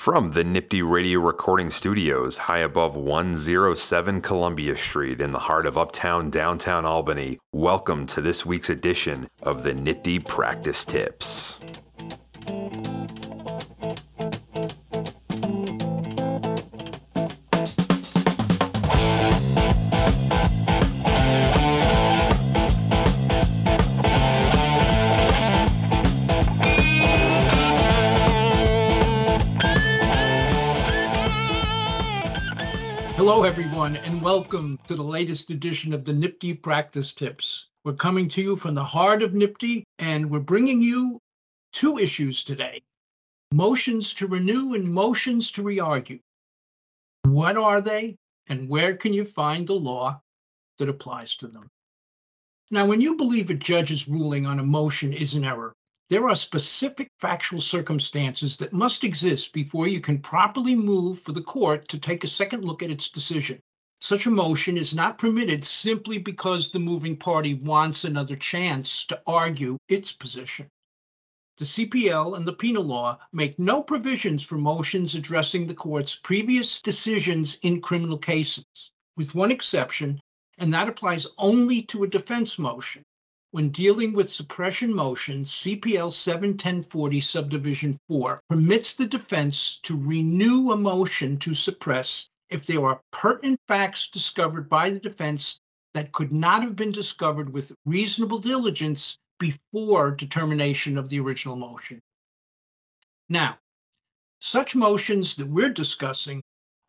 From the Nifty Radio Recording Studios, high above 107 Columbia Street in the heart of uptown downtown Albany, welcome to this week's edition of the Nifty Practice Tips. Hello, everyone, and welcome to the latest edition of the Nifty Practice Tips. We're coming to you from the heart of Nifty, and we're bringing you two issues today motions to renew and motions to re argue. What are they, and where can you find the law that applies to them? Now, when you believe a judge's ruling on a motion is an error, there are specific factual circumstances that must exist before you can properly move for the court to take a second look at its decision. Such a motion is not permitted simply because the moving party wants another chance to argue its position. The CPL and the penal law make no provisions for motions addressing the court's previous decisions in criminal cases, with one exception, and that applies only to a defense motion. When dealing with suppression motions, CPL 71040 subdivision 4 permits the defense to renew a motion to suppress if there are pertinent facts discovered by the defense that could not have been discovered with reasonable diligence before determination of the original motion. Now, such motions that we're discussing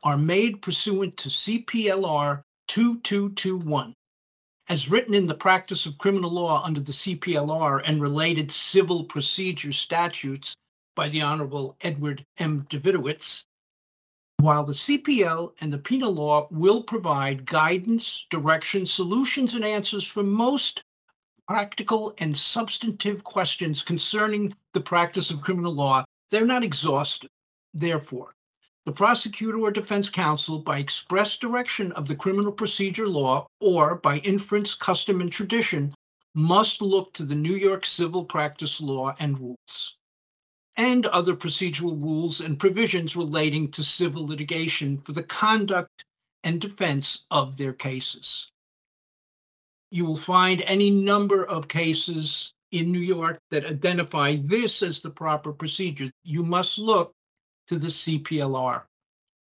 are made pursuant to CPLR 2221 as written in the practice of criminal law under the CPLR and related civil procedure statutes by the Honorable Edward M. Davidowitz, while the CPL and the penal law will provide guidance, direction, solutions, and answers for most practical and substantive questions concerning the practice of criminal law, they're not exhaustive. Therefore, the prosecutor or defense counsel, by express direction of the criminal procedure law or by inference, custom, and tradition, must look to the New York civil practice law and rules, and other procedural rules and provisions relating to civil litigation for the conduct and defense of their cases. You will find any number of cases in New York that identify this as the proper procedure. You must look to the CPLR.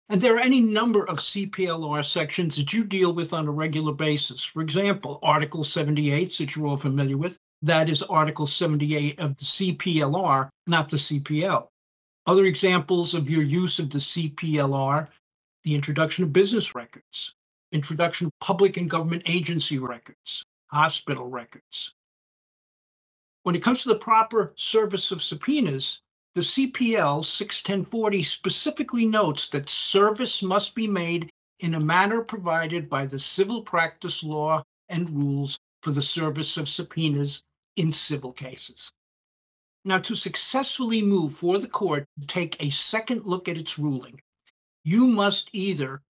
And there are any number of CPLR sections that you deal with on a regular basis. For example, Article 78, that you're all familiar with, that is Article 78 of the CPLR, not the CPL. Other examples of your use of the CPLR the introduction of business records, introduction of public and government agency records, hospital records. When it comes to the proper service of subpoenas, the CPL 61040 specifically notes that service must be made in a manner provided by the civil practice law and rules for the service of subpoenas in civil cases. Now, to successfully move for the court to take a second look at its ruling, you must either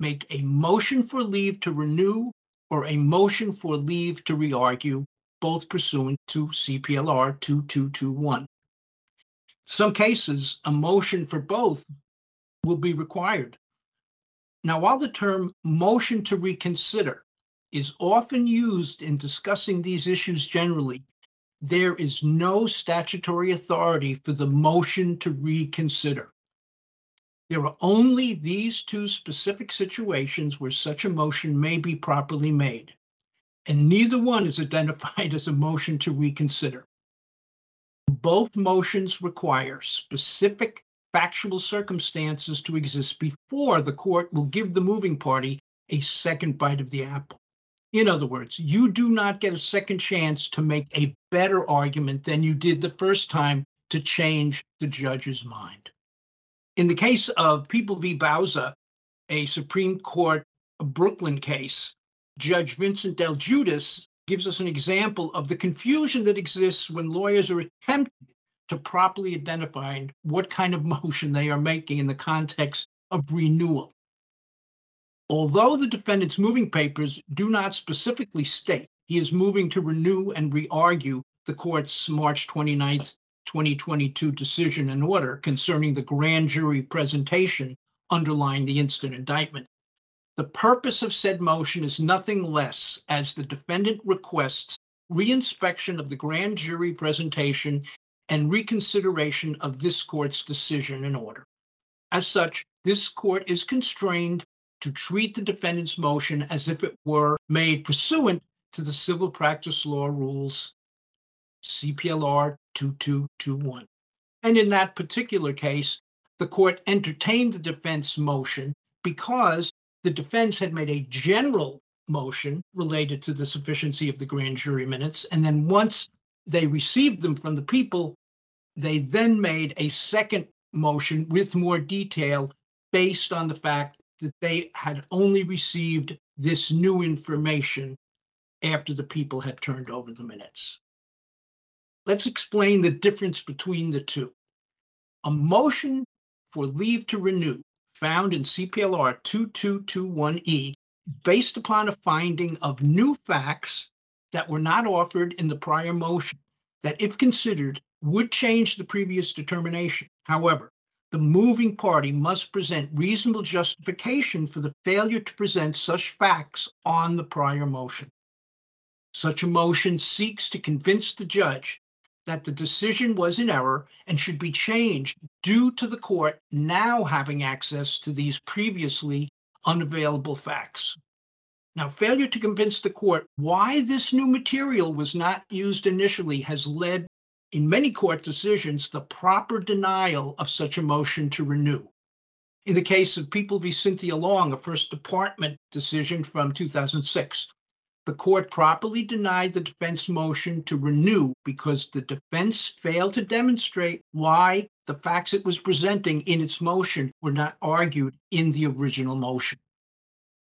make a motion for leave to renew or a motion for leave to re-argue, both pursuant to CPLR 2221 some cases, a motion for both will be required. Now, while the term motion to reconsider is often used in discussing these issues generally, there is no statutory authority for the motion to reconsider. There are only these two specific situations where such a motion may be properly made, and neither one is identified as a motion to reconsider. Both motions require specific factual circumstances to exist before the court will give the moving party a second bite of the apple. In other words, you do not get a second chance to make a better argument than you did the first time to change the judge's mind. In the case of People v. Bowser, a Supreme Court Brooklyn case, Judge Vincent Del Giudice gives us an example of the confusion that exists when lawyers are attempting to properly identify what kind of motion they are making in the context of renewal. Although the defendant's moving papers do not specifically state he is moving to renew and re argue the court's March 29, 2022 decision and order concerning the grand jury presentation underlying the instant indictment. The purpose of said motion is nothing less as the defendant requests reinspection of the grand jury presentation and reconsideration of this court's decision and order. As such, this court is constrained to treat the defendant's motion as if it were made pursuant to the civil practice law rules CPLR 2221. And in that particular case, the court entertained the defense motion because the defense had made a general motion related to the sufficiency of the grand jury minutes. And then once they received them from the people, they then made a second motion with more detail based on the fact that they had only received this new information after the people had turned over the minutes. Let's explain the difference between the two. A motion for leave to renew found in CPLR 2221E based upon a finding of new facts that were not offered in the prior motion that, if considered, would change the previous determination. However, the moving party must present reasonable justification for the failure to present such facts on the prior motion. Such a motion seeks to convince the judge that the decision was in error and should be changed due to the court now having access to these previously unavailable facts. Now, failure to convince the court why this new material was not used initially has led, in many court decisions, the proper denial of such a motion to renew. In the case of People v. Cynthia Long, a First Department decision from 2006, the court properly denied the defense motion to renew because the defense failed to demonstrate why the facts it was presenting in its motion were not argued in the original motion.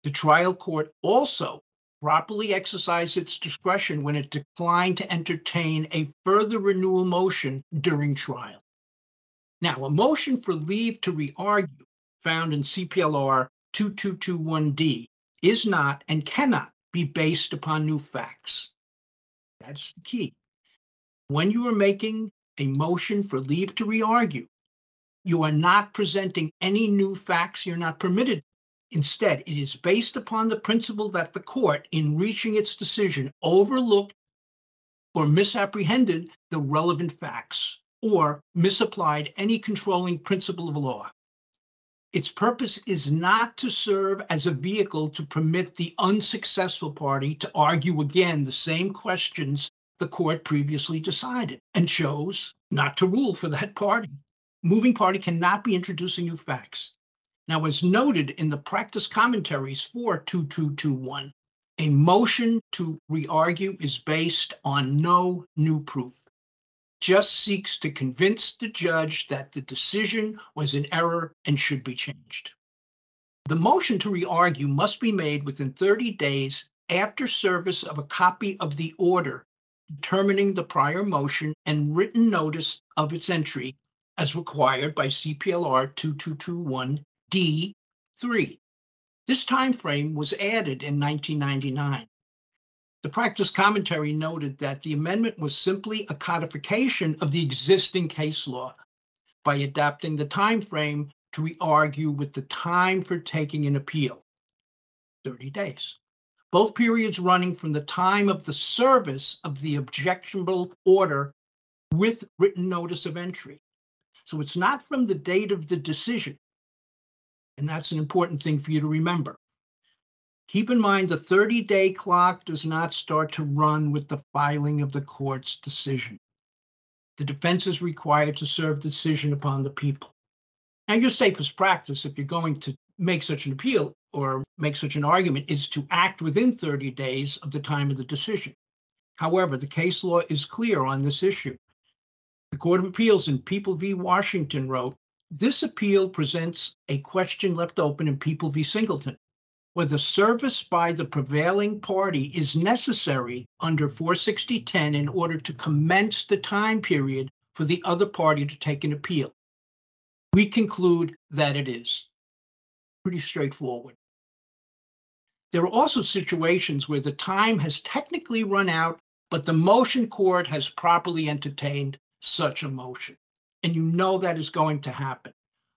The trial court also properly exercised its discretion when it declined to entertain a further renewal motion during trial. Now, a motion for leave to re-argue found in CPLR 2221D is not and cannot be based upon new facts. That's the key. When you are making a motion for leave to re-argue, you are not presenting any new facts you're not permitted. Instead, it is based upon the principle that the court, in reaching its decision, overlooked or misapprehended the relevant facts or misapplied any controlling principle of law. Its purpose is not to serve as a vehicle to permit the unsuccessful party to argue again the same questions the court previously decided and chose not to rule for that party. Moving party cannot be introducing new facts. Now, as noted in the practice commentaries for 2221, a motion to re-argue is based on no new proof just seeks to convince the judge that the decision was an error and should be changed. The motion to re-argue must be made within 30 days after service of a copy of the order determining the prior motion and written notice of its entry as required by CPLR 2221 D3. This time frame was added in 1999. The practice commentary noted that the amendment was simply a codification of the existing case law by adapting the time frame to re-argue with the time for taking an appeal, 30 days. Both periods running from the time of the service of the objectionable order with written notice of entry. So it's not from the date of the decision. And that's an important thing for you to remember. Keep in mind the 30 day clock does not start to run with the filing of the court's decision. The defense is required to serve decision upon the people. And your safest practice, if you're going to make such an appeal or make such an argument, is to act within 30 days of the time of the decision. However, the case law is clear on this issue. The Court of Appeals in People v. Washington wrote, this appeal presents a question left open in People v. Singleton whether service by the prevailing party is necessary under 46010 in order to commence the time period for the other party to take an appeal. We conclude that it is. Pretty straightforward. There are also situations where the time has technically run out, but the motion court has properly entertained such a motion. And you know that is going to happen.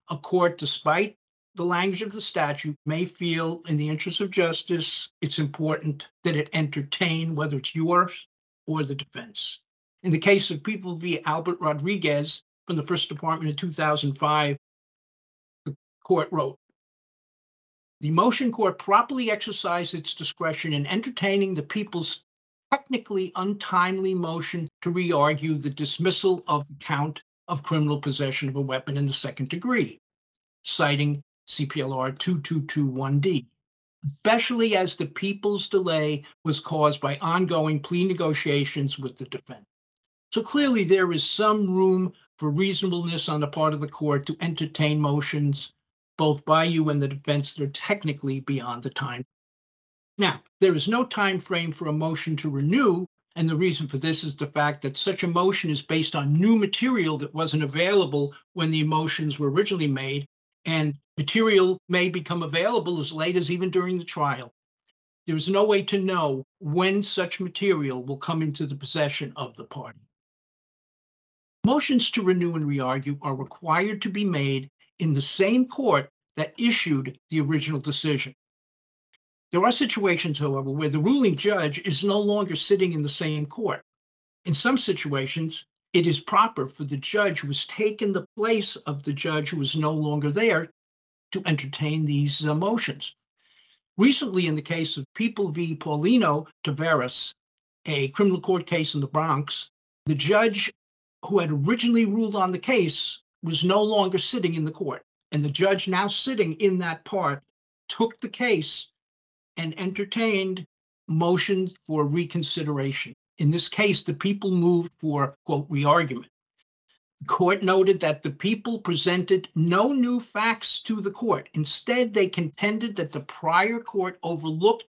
A court, despite the language of the statute, may feel in the interest of justice, it's important that it entertain whether it's yours or the defense. In the case of People v. Albert Rodriguez from the First Department in 2005, the court wrote, the motion court properly exercised its discretion in entertaining the people's technically untimely motion to re-argue the dismissal of the count of criminal possession of a weapon in the second degree, citing CPLR 2221D, especially as the people's delay was caused by ongoing plea negotiations with the defense. So clearly, there is some room for reasonableness on the part of the court to entertain motions, both by you and the defense, that are technically beyond the time now, there is no time frame for a motion to renew, and the reason for this is the fact that such a motion is based on new material that wasn't available when the motions were originally made, and material may become available as late as even during the trial. There is no way to know when such material will come into the possession of the party. Motions to renew and re-argue are required to be made in the same court that issued the original decision. There are situations, however, where the ruling judge is no longer sitting in the same court. In some situations, it is proper for the judge who has taken the place of the judge who is no longer there to entertain these uh, motions. Recently, in the case of People v. Paulino Tavares, a criminal court case in the Bronx, the judge who had originally ruled on the case was no longer sitting in the court. And the judge now sitting in that part took the case and entertained motions for reconsideration. In this case, the people moved for, quote, re-argument. Court noted that the people presented no new facts to the court. Instead, they contended that the prior court overlooked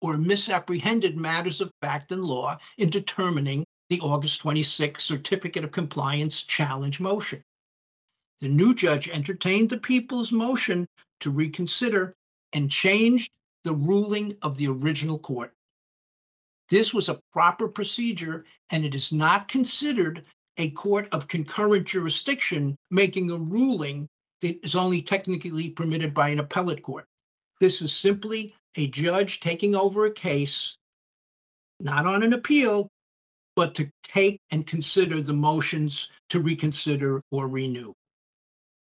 or misapprehended matters of fact and law in determining the August 26 Certificate of Compliance challenge motion. The new judge entertained the people's motion to reconsider and changed the ruling of the original court. This was a proper procedure, and it is not considered a court of concurrent jurisdiction making a ruling that is only technically permitted by an appellate court. This is simply a judge taking over a case, not on an appeal, but to take and consider the motions to reconsider or renew.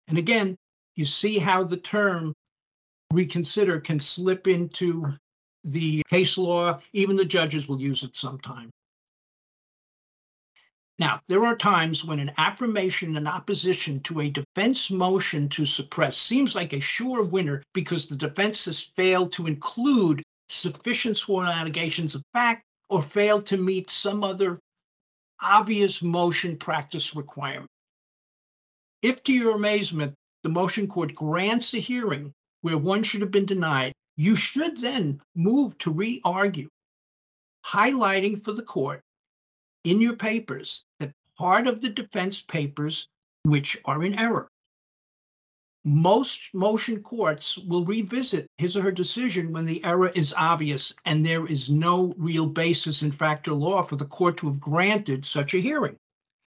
And again, you see how the term reconsider can slip into the case law. Even the judges will use it sometime. Now, there are times when an affirmation in opposition to a defense motion to suppress seems like a sure winner because the defense has failed to include sufficient sworn allegations of fact or failed to meet some other obvious motion practice requirement. If, to your amazement, the motion court grants a hearing where one should have been denied, you should then move to re argue, highlighting for the court in your papers that part of the defense papers which are in error. Most motion courts will revisit his or her decision when the error is obvious and there is no real basis in fact or law for the court to have granted such a hearing.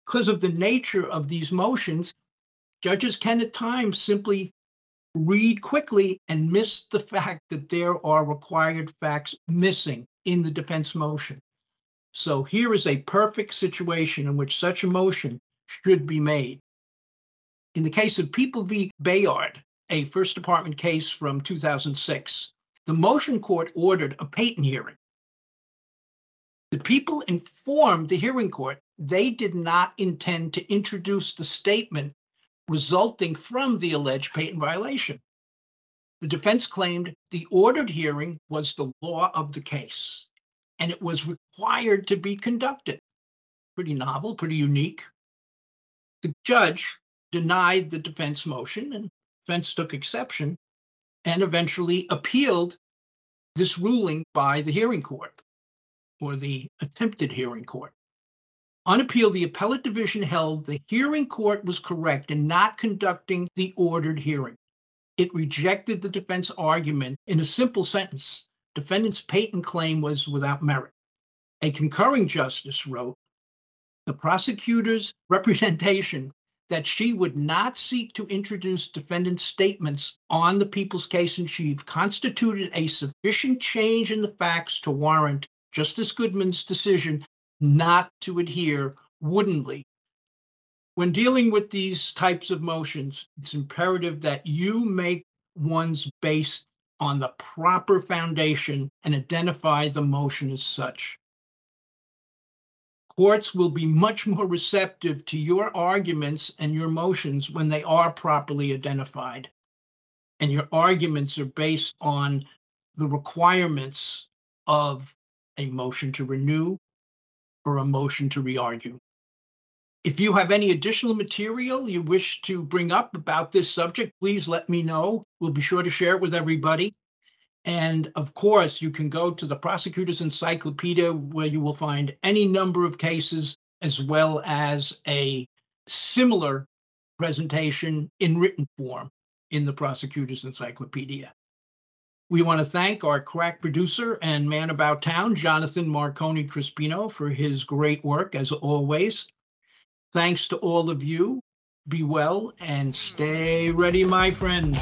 Because of the nature of these motions, judges can at times simply read quickly and miss the fact that there are required facts missing in the defense motion. So here is a perfect situation in which such a motion should be made. In the case of People v. Bayard, a First Department case from 2006, the motion court ordered a Payton hearing. The people informed the hearing court they did not intend to introduce the statement resulting from the alleged Payton violation. The defense claimed the ordered hearing was the law of the case, and it was required to be conducted. Pretty novel, pretty unique. The judge denied the defense motion, and defense took exception and eventually appealed this ruling by the hearing court or the attempted hearing court. On appeal, the appellate division held the hearing court was correct in not conducting the ordered hearing. It rejected the defense argument in a simple sentence. Defendant's Payton claim was without merit. A concurring justice wrote, the prosecutor's representation that she would not seek to introduce defendant's statements on the people's case in chief constituted a sufficient change in the facts to warrant Justice Goodman's decision not to adhere woodenly. When dealing with these types of motions, it's imperative that you make ones based on the proper foundation and identify the motion as such. Courts will be much more receptive to your arguments and your motions when they are properly identified. And your arguments are based on the requirements of a motion to renew or a motion to re-argue. If you have any additional material you wish to bring up about this subject, please let me know. We'll be sure to share it with everybody. And of course, you can go to the Prosecutor's Encyclopedia where you will find any number of cases as well as a similar presentation in written form in the Prosecutor's Encyclopedia. We want to thank our crack producer and man about town, Jonathan Marconi Crispino, for his great work as always. Thanks to all of you. Be well and stay ready, my friends.